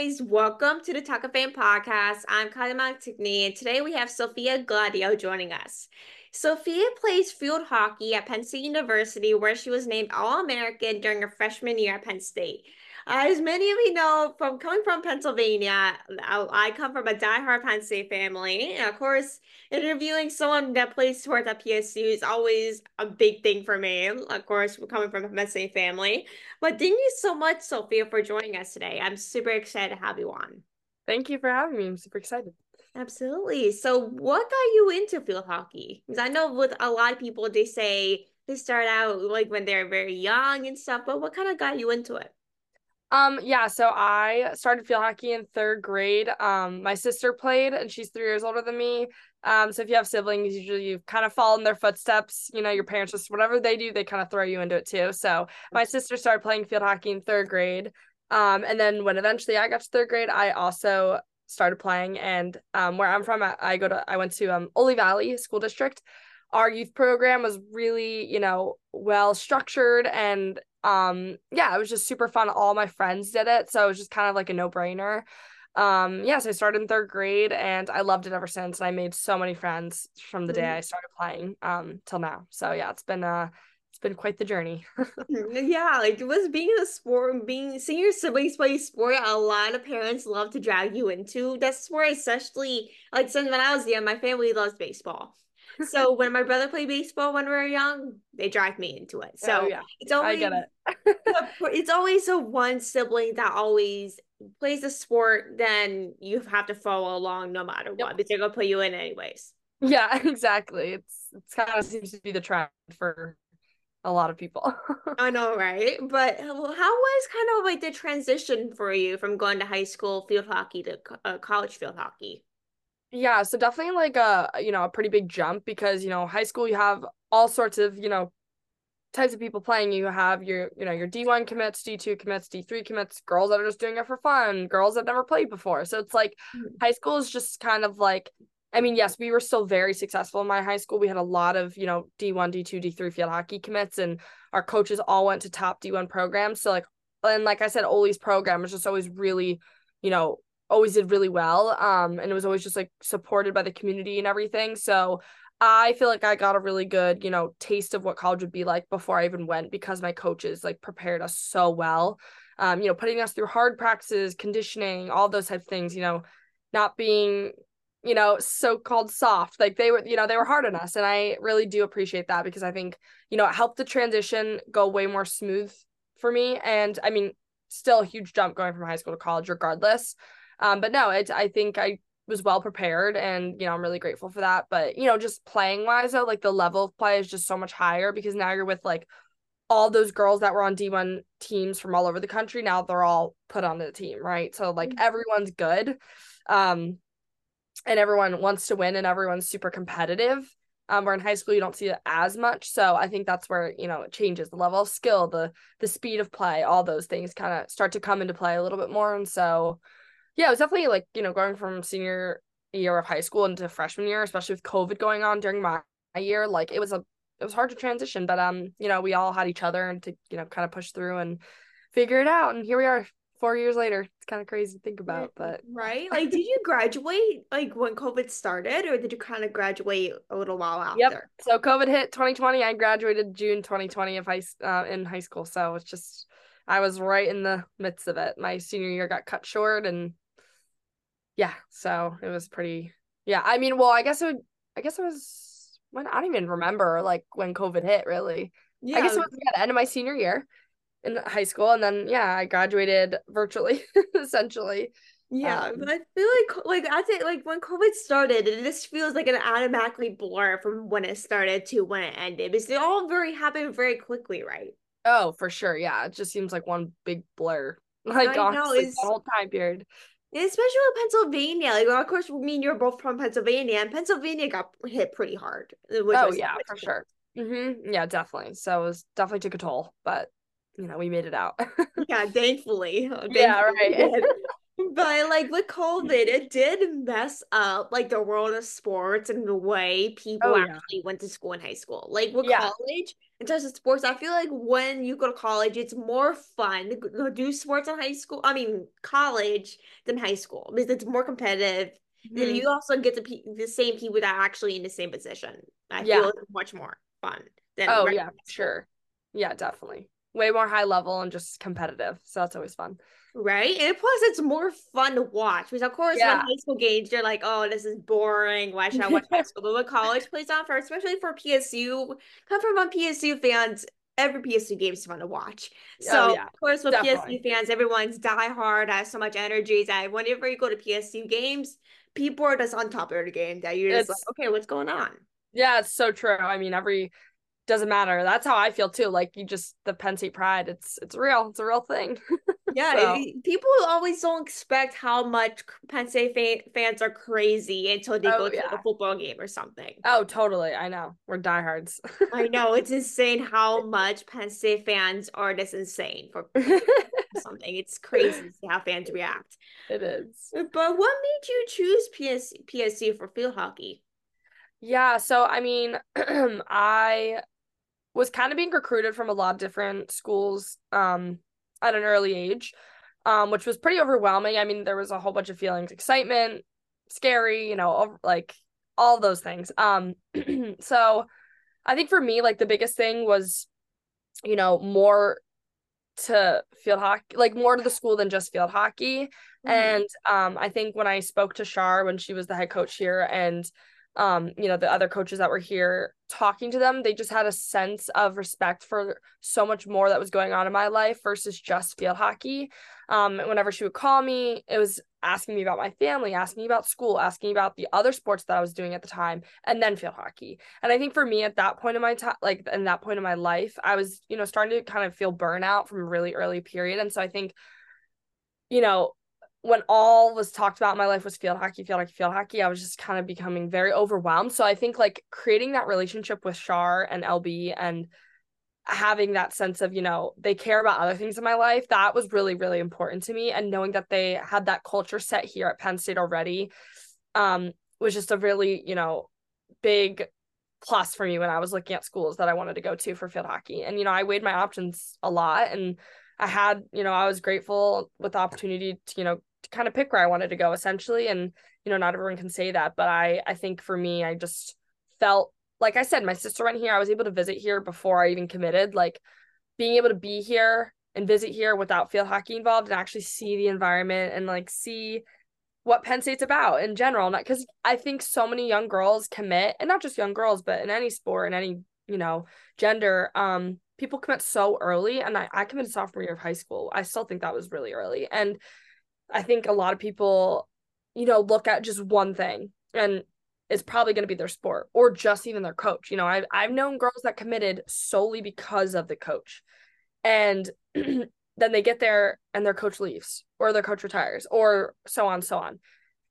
guys. Welcome to the Talk of Fame podcast. I'm Kylie Montigney, and today we have Sophia Gladiux joining us. Sophia plays field hockey at Penn State University, where she was named All American during her freshman year at Penn State. As many of you know, from coming from Pennsylvania, I, I come from a diehard Penn State family. And of course, interviewing someone that plays sports at PSU is always a big thing for me. Of course, we're coming from a Penn State family. But thank you so much, Sophia, for joining us today. I'm super excited to have you on. Thank you for having me. I'm super excited. Absolutely. So, what got you into field hockey? Because I know with a lot of people, they say they start out like when they're very young and stuff, but what kind of got you into it? Um, yeah, so I started field hockey in third grade. Um, my sister played and she's three years older than me. Um, so if you have siblings, usually you kind of follow in their footsteps. You know, your parents just whatever they do, they kind of throw you into it too. So my sister started playing field hockey in third grade. Um, and then when eventually I got to third grade, I also started playing. And um, where I'm from, I, I go to I went to um Oley Valley School District. Our youth program was really, you know, well structured and um yeah it was just super fun. All my friends did it so it was just kind of like a no-brainer. Um yeah so i started in third grade and i loved it ever since and i made so many friends from the day mm-hmm. i started playing um till now. So yeah it's been uh it's been quite the journey. Yeah like it was being a sport being seeing your siblings play sport a lot of parents love to drag you into that sport especially like since when i was young my family loves baseball so when my brother played baseball when we were young, they drive me into it. So oh, yeah. it's always I get it. it's always a one sibling that always plays the sport, then you have to follow along no matter what, because they're gonna put you in anyways. Yeah, exactly. It's it's kind of seems to be the trend for a lot of people. I know, right? But how was kind of like the transition for you from going to high school field hockey to uh, college field hockey? Yeah, so definitely like a you know a pretty big jump because you know high school you have all sorts of you know types of people playing. You have your you know your D one commits, D two commits, D three commits, girls that are just doing it for fun, girls that never played before. So it's like mm-hmm. high school is just kind of like I mean yes we were still very successful in my high school. We had a lot of you know D one, D two, D three field hockey commits, and our coaches all went to top D one programs. So like and like I said, Oley's program was just always really you know always did really well. Um, and it was always just like supported by the community and everything. So I feel like I got a really good, you know, taste of what college would be like before I even went because my coaches like prepared us so well. Um, you know, putting us through hard practices, conditioning, all those type of things, you know, not being, you know, so called soft. Like they were, you know, they were hard on us. And I really do appreciate that because I think, you know, it helped the transition go way more smooth for me. And I mean, still a huge jump going from high school to college regardless. Um, but no, it, I think I was well prepared and, you know, I'm really grateful for that. But, you know, just playing wise though, like the level of play is just so much higher because now you're with like all those girls that were on D1 teams from all over the country. Now they're all put on the team, right? So like mm-hmm. everyone's good. Um, and everyone wants to win and everyone's super competitive. Um, where in high school you don't see it as much. So I think that's where, you know, it changes the level of skill, the the speed of play, all those things kind of start to come into play a little bit more. And so yeah, it was definitely like, you know, going from senior year of high school into freshman year, especially with COVID going on during my, my year, like it was a it was hard to transition, but um, you know, we all had each other and to, you know, kind of push through and figure it out. And here we are four years later. It's kind of crazy to think about, but right. Like, did you graduate like when COVID started, or did you kind of graduate a little while after? Yep. So COVID hit 2020. I graduated June 2020 of high uh, in high school. So it's just I was right in the midst of it. My senior year got cut short, and yeah, so it was pretty. Yeah, I mean, well, I guess it. Would, I guess it was when I don't even remember like when COVID hit. Really, yeah. I guess it was yeah, the end of my senior year in high school, and then yeah, I graduated virtually, essentially. Yeah, um, but I feel like like I say like when COVID started, it just feels like an automatically blur from when it started to when it ended because they all very happened very quickly, right? Oh, for sure. Yeah, it just seems like one big blur. Like I know, honestly, the whole time period especially with Pennsylvania. Like, well, of course, me and you're both from Pennsylvania, and Pennsylvania got hit pretty hard. oh yeah, for sure. Mm-hmm. Yeah, definitely. So it was definitely took a toll, but you know we made it out. yeah, thankfully. thankfully. Yeah, right. but like with COVID, it did mess up like the world of sports and the way people Oh, yeah. actually went to school in high school. Like with Yeah. college, in terms of sports, I feel like when you go to college, it's more fun to do sports in high school. I mean, college than high school because it's more competitive. Then Mhm. you also get the pe- the same people that are actually in the same position. I Yeah. feel it's much more fun than Oh yeah, sure. Yeah, definitely. Way more high level and just competitive. So that's always fun. Right? And plus, it's more fun to watch because, of course, when high school games, you're like, oh, this is boring. Why should I watch high school? But when college plays on for, especially for PSU, come from on PSU fans, every PSU game is fun to watch. Oh, so, Oh, yeah. of course, with Definitely. PSU fans, everyone's diehard, has so much energy that whenever you go to PSU games, people are just on top of the game that you're just It's- like, okay, what's going on? Yeah, it's so true. I mean, every doesn't matter. That's how I feel too. Like you just the Penn State pride. It's it's real. It's a real thing. Yeah, So- it- people always don't expect how much Penn State fa- fans are crazy until they Oh, go to a football game or something. Oh, totally. I know. We're diehards. I know it's insane how much Penn State fans are just insane for something. It's crazy to see how fans react. it is. But what made you choose PS PSC for field hockey? Yeah, so I mean, I was kind of being recruited from a lot of different schools um at an early age, um, which was pretty overwhelming. I mean, there was a whole bunch of feelings, excitement, scary, you know, like all those things. Um, so I think for me, like the biggest thing was, you know, more to field hockey, like more to the school than just field hockey. Mm-hmm. And um, I think when I spoke to Char when she was the head coach here, and um, you know, the other coaches that were here talking to them, they just had a sense of respect for so much more that was going on in my life versus just field hockey. Um, whenever she would call me, it was asking me about my family, asking me about school, asking about the other sports that I was doing at the time, and then field hockey. And I think for me at that point in my time, like in that point in my life, I was, you know, starting to kind of feel burnout from a really early period. And so I think, you know, when all was talked about in my life was field hockey, field hockey, field hockey, I was just kind of becoming very overwhelmed. So I think like creating that relationship with Char and LB and having that sense of, you know, they care about other things in my life, that was really, really important to me. And knowing that they had that culture set here at Penn State already um, was just a really, you know, big plus for me when I was looking at schools that I wanted to go to for field hockey. And, you know, I weighed my options a lot and I had, you know, I was grateful with the opportunity to, you know, kind of pick where I wanted to go essentially. And, you know, not everyone can say that, but I, I think for me, I just felt, like I said, my sister went here. I was able to visit here before I even committed. Like being able to be here and visit here without field hockey involved and actually see the environment and like see what Penn State's about in general. Not because I think so many young girls commit, and not just young girls, but in any sport, in any, you know, gender, um, people commit so early. And I, I committed sophomore year of high school. I still think that was really early. And I think a lot of people, you know, look at just one thing and it's probably going to be their sport or just even their coach. You know, I've I've known girls that committed solely because of the coach. And then they get there and their coach leaves or their coach retires or so on so on.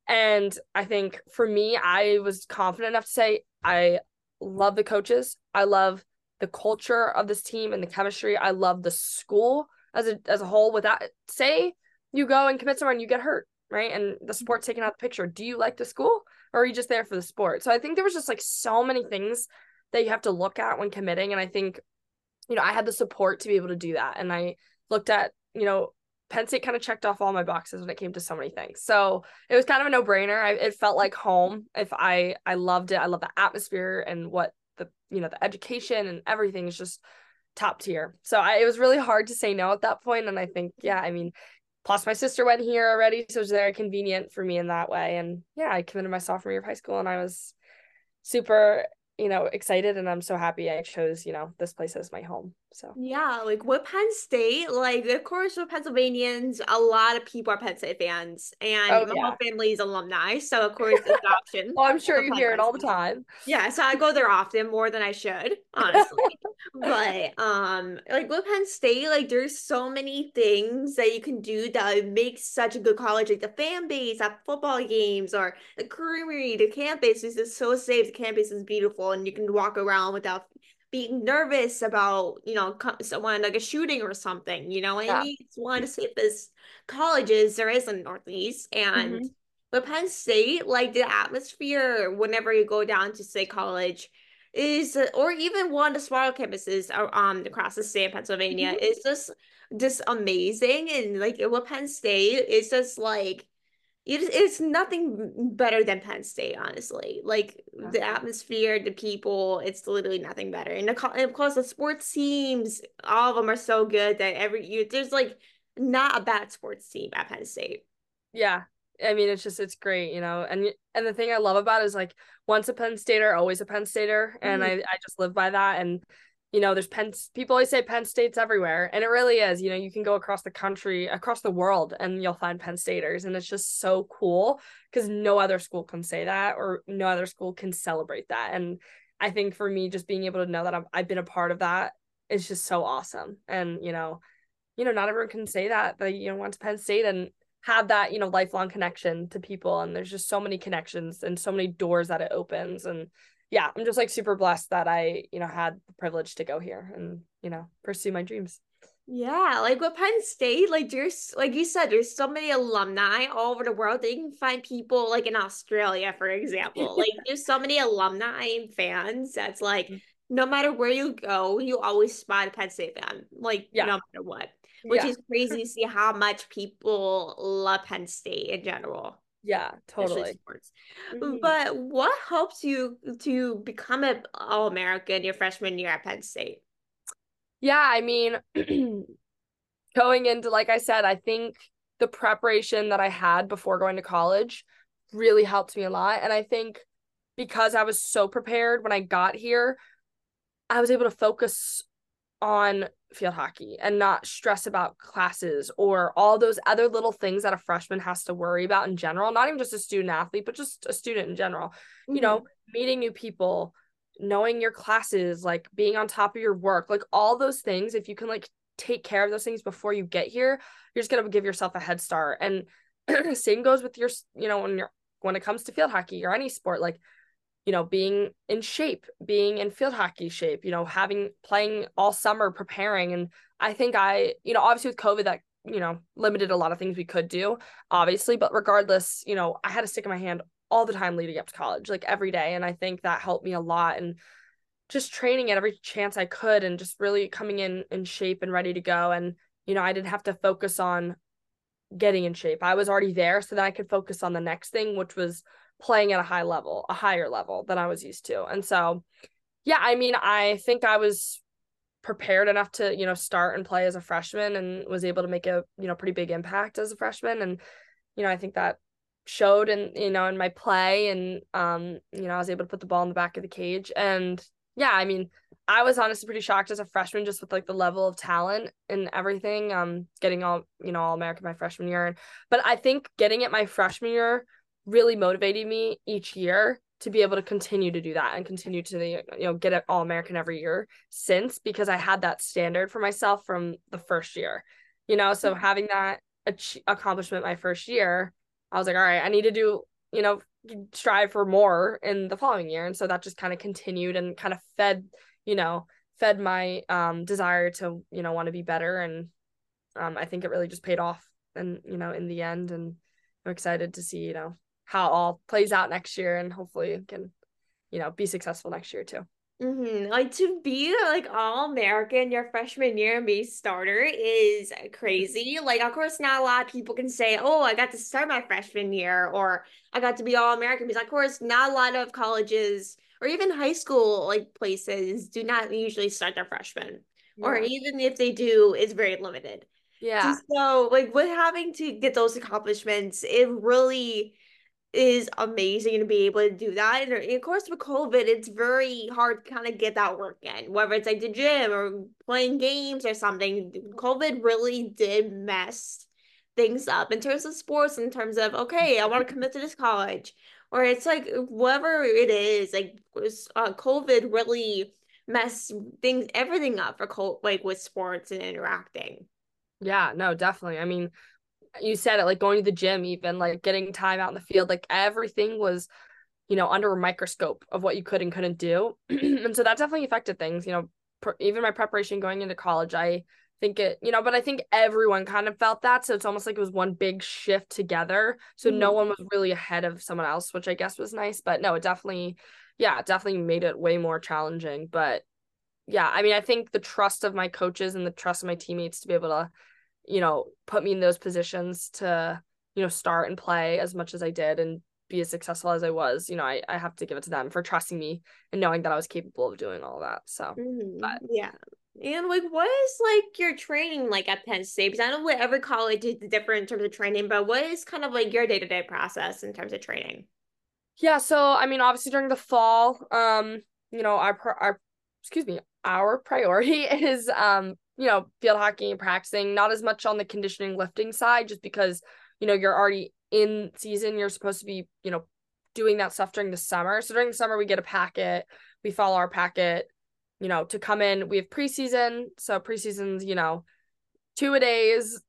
And I think for me, I was confident enough to say I love the coaches. I love the culture of this team and the chemistry. I love the school as a as a whole. Without say you go and commit somewhere and you get hurt, right? And the mm-hmm. sport's taken out the picture. Do you like the school or are you just there for the sport? So I think there was just like so many things that you have to look at when committing. And I think, you know, I had the support to be able to do that. And I looked at, you know, Penn State kind of checked off all my boxes when it came to so many things. So it was kind of a no brainer. It felt like home. If I I loved it, I love the atmosphere and what the you know the education and everything is just top tier. So I, it was really hard to say no at that point. And I think yeah, I mean, plus my sister went here already, so it was very convenient for me in that way. And yeah, I committed my sophomore year of high school, and I was super you know excited, and I'm so happy I chose you know this place as my home. So Yeah, like with Penn State, like of course with Pennsylvanians, a lot of people are Penn State fans, and Oh, my yeah. whole family is alumni, so of course it's adoption. well, I'm sure you hear it all the time. Yeah, so I go there often more than I should, honestly. But um, like with Penn State, like there's so many things that you can do that make such a good college, like the fan base at football games or the creamery, the campus is just so safe. The campus is beautiful, and you can walk around without being nervous about, you know, someone like a shooting or something, you know, yeah. it's one of the safest colleges there is in the Northeast. And mm-hmm. but Penn State, like the atmosphere whenever you go down to State College is or even one of the smaller campuses um across the state of Pennsylvania mm-hmm. is just just amazing and like with Penn State it's just like it, it's nothing better than Penn State honestly like yeah. the atmosphere the people it's literally nothing better and, the, and of course the sports teams all of them are so good that every year there's like not a bad sports team at Penn State yeah I mean, it's just it's great, you know. And and the thing I love about is like once a Penn Stater, always a Penn Stater, and mm-hmm. I I just live by that. And you know, there's Penn people always say Penn State's everywhere, and it really is. You know, you can go across the country, across the world, and you'll find Penn Staters, and it's just so cool because no other school can say that, or no other school can celebrate that. And I think for me, just being able to know that I've I've been a part of that is just so awesome. And you know, you know, not everyone can say that that you know went to Penn State and have that you know lifelong connection to people and there's just so many connections and so many doors that it opens and yeah i'm just like super blessed that i you know had the privilege to go here and you know pursue my dreams yeah like with penn state like there's like you said there's so many alumni all over the world that you can find people like in australia for example like there's so many alumni and fans that's like mm. no matter where you go you always spot a penn state fan like yeah. no matter what which yeah. is crazy to see how much people love Penn State in general. Yeah, totally. Mm-hmm. But what helps you to become an All American your freshman year at Penn State? Yeah, I mean, going into, like I said, I think the preparation that I had before going to college really helped me a lot. And I think because I was so prepared when I got here, I was able to focus on field hockey and not stress about classes or all those other little things that a freshman has to worry about in general not even just a student athlete but just a student in general mm-hmm. you know mm-hmm. meeting new people knowing your classes like being on top of your work like all those things if you can like take care of those things before you get here you're just going to give yourself a head start and same goes with your you know when you're when it comes to field hockey or any sport like you know, being in shape, being in field hockey shape, you know, having playing all summer, preparing. And I think I, you know, obviously with COVID, that, you know, limited a lot of things we could do, obviously. But regardless, you know, I had a stick in my hand all the time leading up to college, like every day. And I think that helped me a lot. And just training at every chance I could and just really coming in in shape and ready to go. And, you know, I didn't have to focus on getting in shape. I was already there so that I could focus on the next thing, which was playing at a high level, a higher level than I was used to. And so, yeah, I mean, I think I was prepared enough to, you know, start and play as a freshman and was able to make a, you know, pretty big impact as a freshman. And, you know, I think that showed in, you know, in my play and, um, you know, I was able to put the ball in the back of the cage. And yeah, I mean, I was honestly pretty shocked as a freshman just with like the level of talent and everything. Um, getting all, you know, all American my freshman year. But I think getting it my freshman year really motivated me each year to be able to continue to do that and continue to you know get it all American every year since because I had that standard for myself from the first year. You know, so mm-hmm. having that ach- accomplishment my first year, I was like, all right, I need to do, you know, strive for more in the following year. And so that just kind of continued and kind of fed, you know, fed my um desire to, you know, want to be better and um I think it really just paid off and you know in the end and I'm excited to see, you know, how it all plays out next year and hopefully can you know be successful next year too Mm-hmm. Like to be like all American your freshman year and be starter is crazy. Like, of course, not a lot of people can say, "Oh, I got to start my freshman year," or "I got to be all American." Because, of course, not a lot of colleges or even high school like places do not usually start their freshmen, yeah. or even if they do, it's very limited. Yeah. So, like, with having to get those accomplishments, it really is amazing to be able to do that. And of course, with COVID, it's very hard to kind of get that work in, whether it's like the gym or playing games or something. COVID really did mess things up in terms of sports, in terms of, okay, I want to commit to this college. Or it's like, whatever it is, like uh, COVID really messed things, everything up for like with sports and interacting. Yeah, no, definitely. I mean, you said it like going to the gym even like getting time out in the field like everything was you know, under a microscope of what you could and couldn't do. and so that definitely affected things, you know, pr- even my preparation going into college, I think it, you know, but I think everyone kind of felt that. So it's almost like it was one big shift together. So mm-hmm. no one was really ahead of someone else, which I guess was nice. But no, it definitely, yeah, it definitely made it way more challenging. But yeah, I mean, I think the trust of my coaches and the trust of my teammates to be able to, you know, put me in those positions to, you know, start and play as much as I did and be as successful as I was, you know, I, I have to give it to them for trusting me and knowing that I was capable of doing all that. So, mm-hmm. but yeah. And like, what is like your training like at Penn State? Because I know what every college is different in terms of training, but what is kind of like your day to day process in terms of training? Yeah, so I mean, obviously during the fall, um, you know, our our excuse me, our priority is um, you know, field hockey and practicing, not as much on the conditioning lifting side, just because you know you're already in season. You're supposed to be, you know, doing that stuff during the summer. So during the summer, we get a packet, we follow our packet you know, to come in. We have preseason. So preseason's, you know, two a days,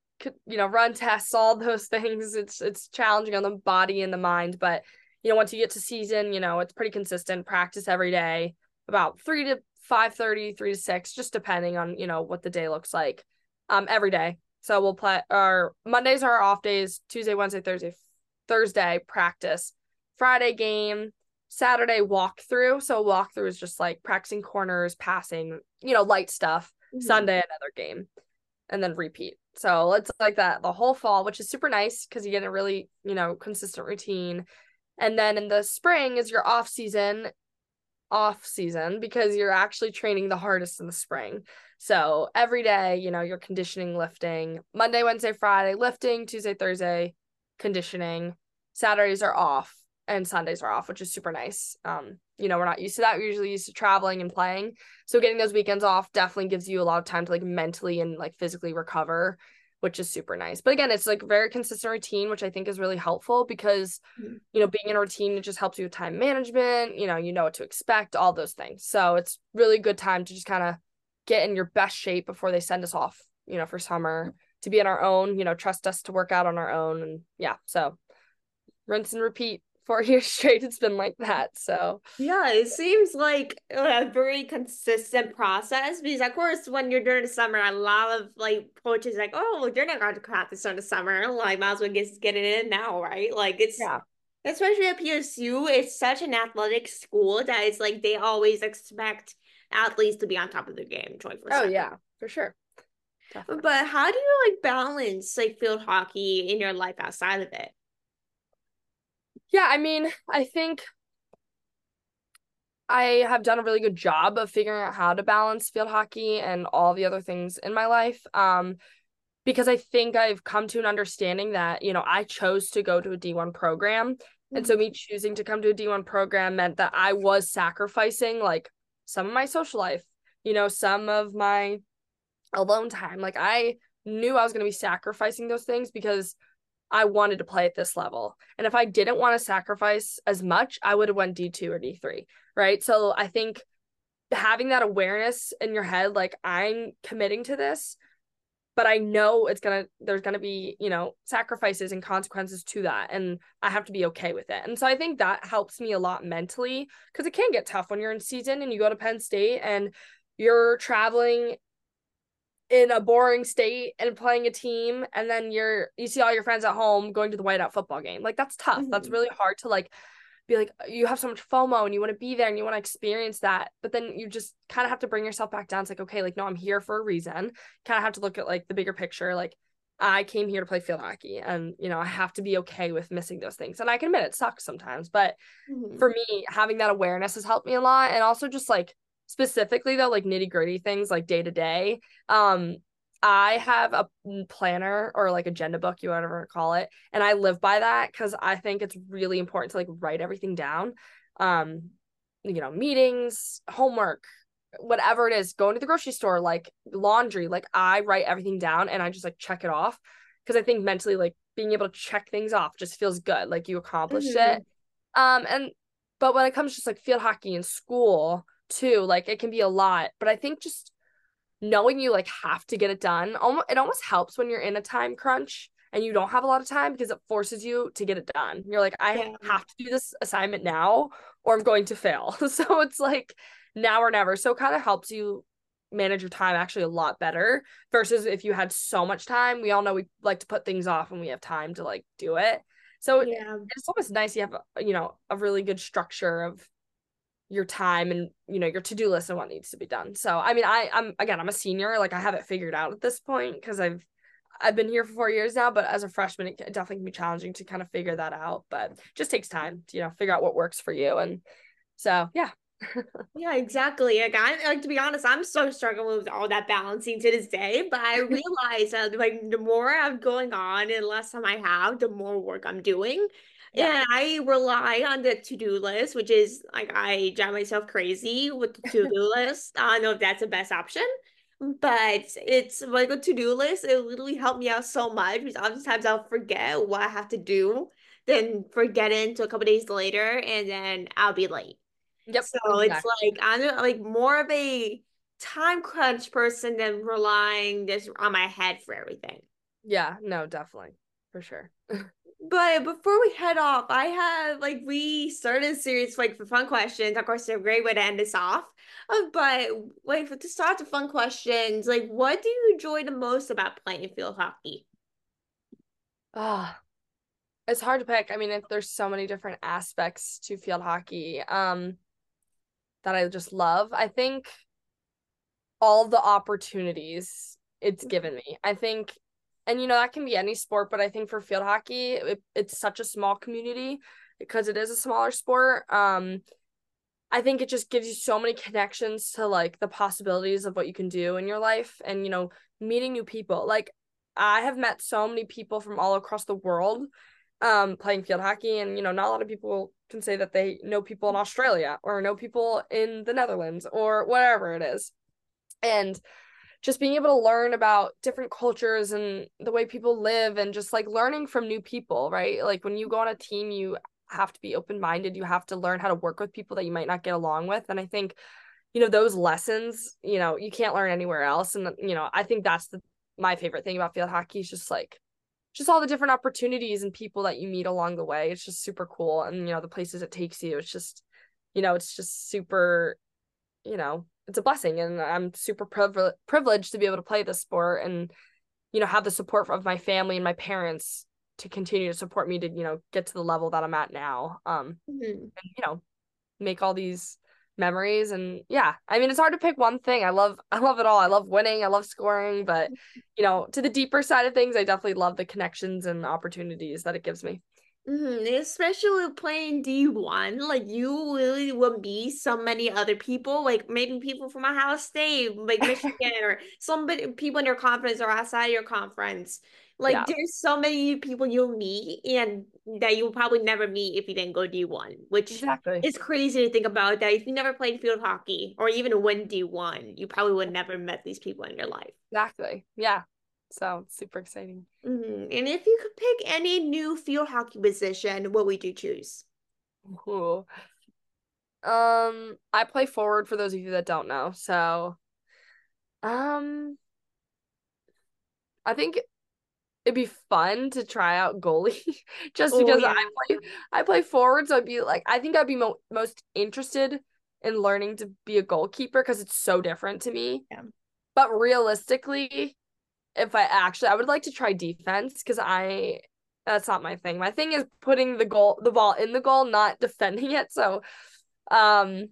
you know, run tests, all those things. It's it's challenging on the body and the mind. But, you know, once you get to season, you know, it's pretty consistent. Practice every day, about three to five thirty, three to six, just depending on, you know, what the day looks like. Um, every day. So we'll play our Mondays are our off days, Tuesday, Wednesday, Thursday, Thursday, practice. Friday game, Saturday walkthrough. So walkthrough is just like practicing corners, passing, you know, light stuff. Mm-hmm. Sunday another game, and then repeat. So it's like that the whole fall, which is super nice because you get a really you know consistent routine. And then in the spring is your off season, off season because you're actually training the hardest in the spring. So every day, you know, you're conditioning, lifting. Monday, Wednesday, Friday, lifting. Tuesday, Thursday, conditioning. Saturdays are off and Sundays are off, which is super nice. Um, you know, we're not used to that. We're usually used to traveling and playing. So getting those weekends off definitely gives you a lot of time to like mentally and like physically recover, which is super nice. But again, it's like very consistent routine, which I think is really helpful because, mm-hmm. you know, being in a routine, it just helps you with time management, you know, you know what to expect, all those things. So it's really good time to just kind of get in your best shape before they send us off, you know, for summer to be on our own, you know, trust us to work out on our own. And yeah, so rinse and repeat four years straight it's been like that so. Yeah it seems like a very consistent process because of course when you're during the summer a lot of like coaches like oh you're not going to practice during the summer like might as well get, get it in now right? Like it's yeah. especially at psu it's such an athletic school that it's like they always expect athletes to be on top of their game 24 oh yeah for sure. Definitely. but how do you like balance like field hockey in your life outside of it yeah, I mean, I think I have done a really good job of figuring out how to balance field hockey and all the other things in my life. Um, because I think I've come to an understanding that, you know, I chose to go to a D1 program. Mm-hmm. And so mm-hmm. me choosing to come to a D1 program meant that I was sacrificing like some of my social life, you know, some of my alone time. Like I knew I was going to be sacrificing those things because I wanted to play at this level. And if I didn't want to sacrifice as much, I would have went D2 or D3, right? So I think having that awareness in your head like I'm committing to this, but I know it's to there's to be, you know, sacrifices and consequences to that and I have to be okay with it. And so I think that helps me a lot mentally cuz it can get tough when you're in season and you go to Penn State and you're traveling in a boring state and playing a team and then you're you see all your friends at home going to the whiteout football game. Like that's tough. Mm-hmm. that's really hard to like be like you have so much fomo and you want to be there and you want to experience that but then you just kind of have to bring yourself back down. It's like okay like no i'm here for a reason. Kind of have to look at like the bigger picture. Like i came here to play field hockey and you know i have to be okay with missing those things. And i can admit it sucks sometimes but mm-hmm. for me having that awareness has helped me a lot. And also just like specifically though like nitty gritty things like day to day um I have a planner or like agenda book, you whatever call it, and I live by that because I think it's really important to like write everything down. Um, you know, meetings, homework, whatever it is, going to the grocery store, like laundry, like I write everything down and I just like check it off because I think mentally, like being able to check things off just feels good, like you accomplished mm-hmm. it. Um, and but when it comes to just like field hockey in school, too. Like it can be a lot, but I think just knowing you like have to get it done, almost it almost helps when you're in a time crunch and you don't have a lot of time because it forces you to get it done. You're like, I Yeah. have to do this assignment now or I'm going to fail. so it's like now or never. So it kind of helps you manage your time actually a lot better versus if you had so much time. We all know we like to put things off when we have time to like do it. So Yeah. it's almost nice you have you know a really good structure of your time and you know your to-do list and what needs to be done so i mean i i'm again i'm a senior like i have it figured out at this point because i've i've been here for four years now but as a freshman it definitely can be challenging to kind of figure that out but just takes time to you know figure out what works for you and so yeah Yeah, exactly. Like I like to be honest, I'm so struggling with all that balancing to this day. But I realize that like the more I'm going on and the less time I have, the more work I'm doing. Yeah. And I rely on the to-do list, which is like I drive myself crazy with the to-do list. I don't know if that's the best option, but it's like a to-do list. It literally helped me out so much because oftentimes I'll forget what I have to do, then forget it until a couple days later, and then I'll be late. yep So it's like I'm like more of a time crunch person than relying just on my head for everything. yeah no definitely for sure But before we head off, I have like we started a series like for fun questions. Of course, they're a great way to end this off. Uh, but like for, to start the fun questions, like what do you enjoy the most about playing field hockey? Ah, it's hard to pick. I mean, if there's so many different aspects to field hockey, um, that I just love. I think all the opportunities it's given me. I think, and you know, that can be any sport, but I think for field hockey, it, it's such a small community because it is a smaller sport. Um, I think it just gives you so many connections to like the possibilities of what you can do in your life and, you know, meeting new people. Like, I have met so many people from all across the world um playing field hockey and you know not a lot of people can say that they know people in Australia or know people in the Netherlands or whatever it is and just being able to learn about different cultures and the way people live and just like learning from new people right like when you go on a team you have to be open-minded you have to learn how to work with people that you might not get along with and I think you know those lessons you know you can't learn anywhere else and you know I think that's the my favorite thing about field hockey is just like just all the different opportunities and people that you meet along the way. It's just super cool. And, you know, the places it takes you, it's just, you know, it's just super, you know, it's a blessing. And I'm super priv- privileged to be able to play this sport and, you know, have the support of my family and my parents to continue to support me to, you know, get to the level that I'm at now. Um, Mhm. and, you know, make all these memories and yeah i mean it's hard to pick one thing i love i love it all i love winning i love scoring but you know to the deeper side of things i definitely love the connections and opportunities that it gives me Mhm, Especially playing D1, like you really will meet so many other people, like maybe people from Ohio State, like Michigan, or somebody people in your conference or outside your conference. Like yeah there's so many people you'll meet and that you'll probably never meet if you didn't go D1, which exactly is crazy to think about that if you never played field hockey or even win D1, you probably would never met these people in your life. exactly yeah so super exciting Mhm. And if you could pick any new field hockey position, what would you choose? Cool. um i play forward for those of you that don't know so um i think it'd be fun to try out goalie just Oh, because yeah. I play I play forward, so I'd be like I think I'd be mo- most interested in learning to be a goalkeeper because it's so different to me. Yeah. But realistically, if I actually I would like to try defense because I that's not my thing. My thing is putting the goal the ball in the goal, not defending it. So um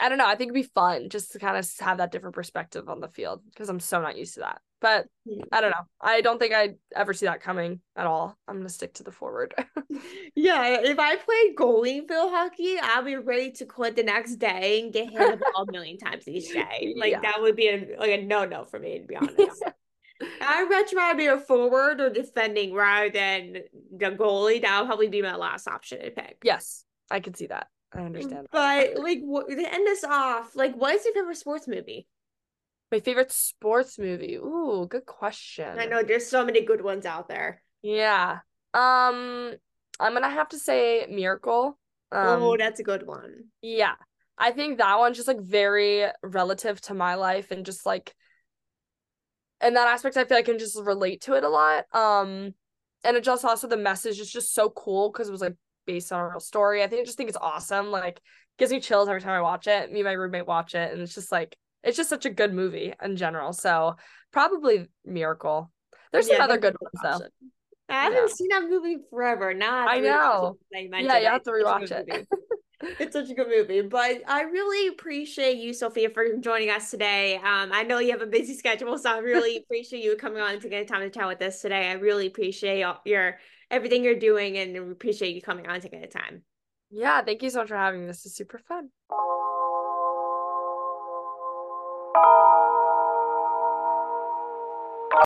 I don't know. I think it'd be fun just to kind of have that different perspective on the field because I'm so not used to that. But I don't know. I don't think I'd ever see that coming at all. I'm gonna stick to the forward. Yeah, if I played goalie field hockey, I'll be ready to quit the next day and get hit the ball a million times each day. Like Yeah. that would be a like a no-no for me, to be honest. I'd much rather be a forward or defending rather than the goalie. That would probably be my last option to pick. yes, I can see that. I understand. But like what, to end this off, like what is your favorite sports movie? My favorite sports movie. Ooh, good question. I know there's so many good ones out there. Yeah. Um, I'm gonna have to say Miracle. Um, oh, that's a good one. yeah. I think that one's just like very relative to my life and just like in that aspect, I feel like I can just relate to it a lot. Um, and it just also the message is just so cool because it was like based on a real story. I think I just think it's awesome. Like gives me chills every time I watch it. Me and my roommate watch it, and it's just like it's just such a good movie in general. So probably Miracle. There's yeah, some other good ones though. I haven't yeah. seen that movie forever. Now I, I know. Yeah, you have to rewatch it. it's such a good movie. But I really appreciate you, Sophia, for joining us today. Um, I know you have a busy schedule, so I really appreciate you coming on to taking the time to chat with us today. I really appreciate your everything you're doing and appreciate you coming on and taking the time. Yeah, thank you so much for having me. This is super fun.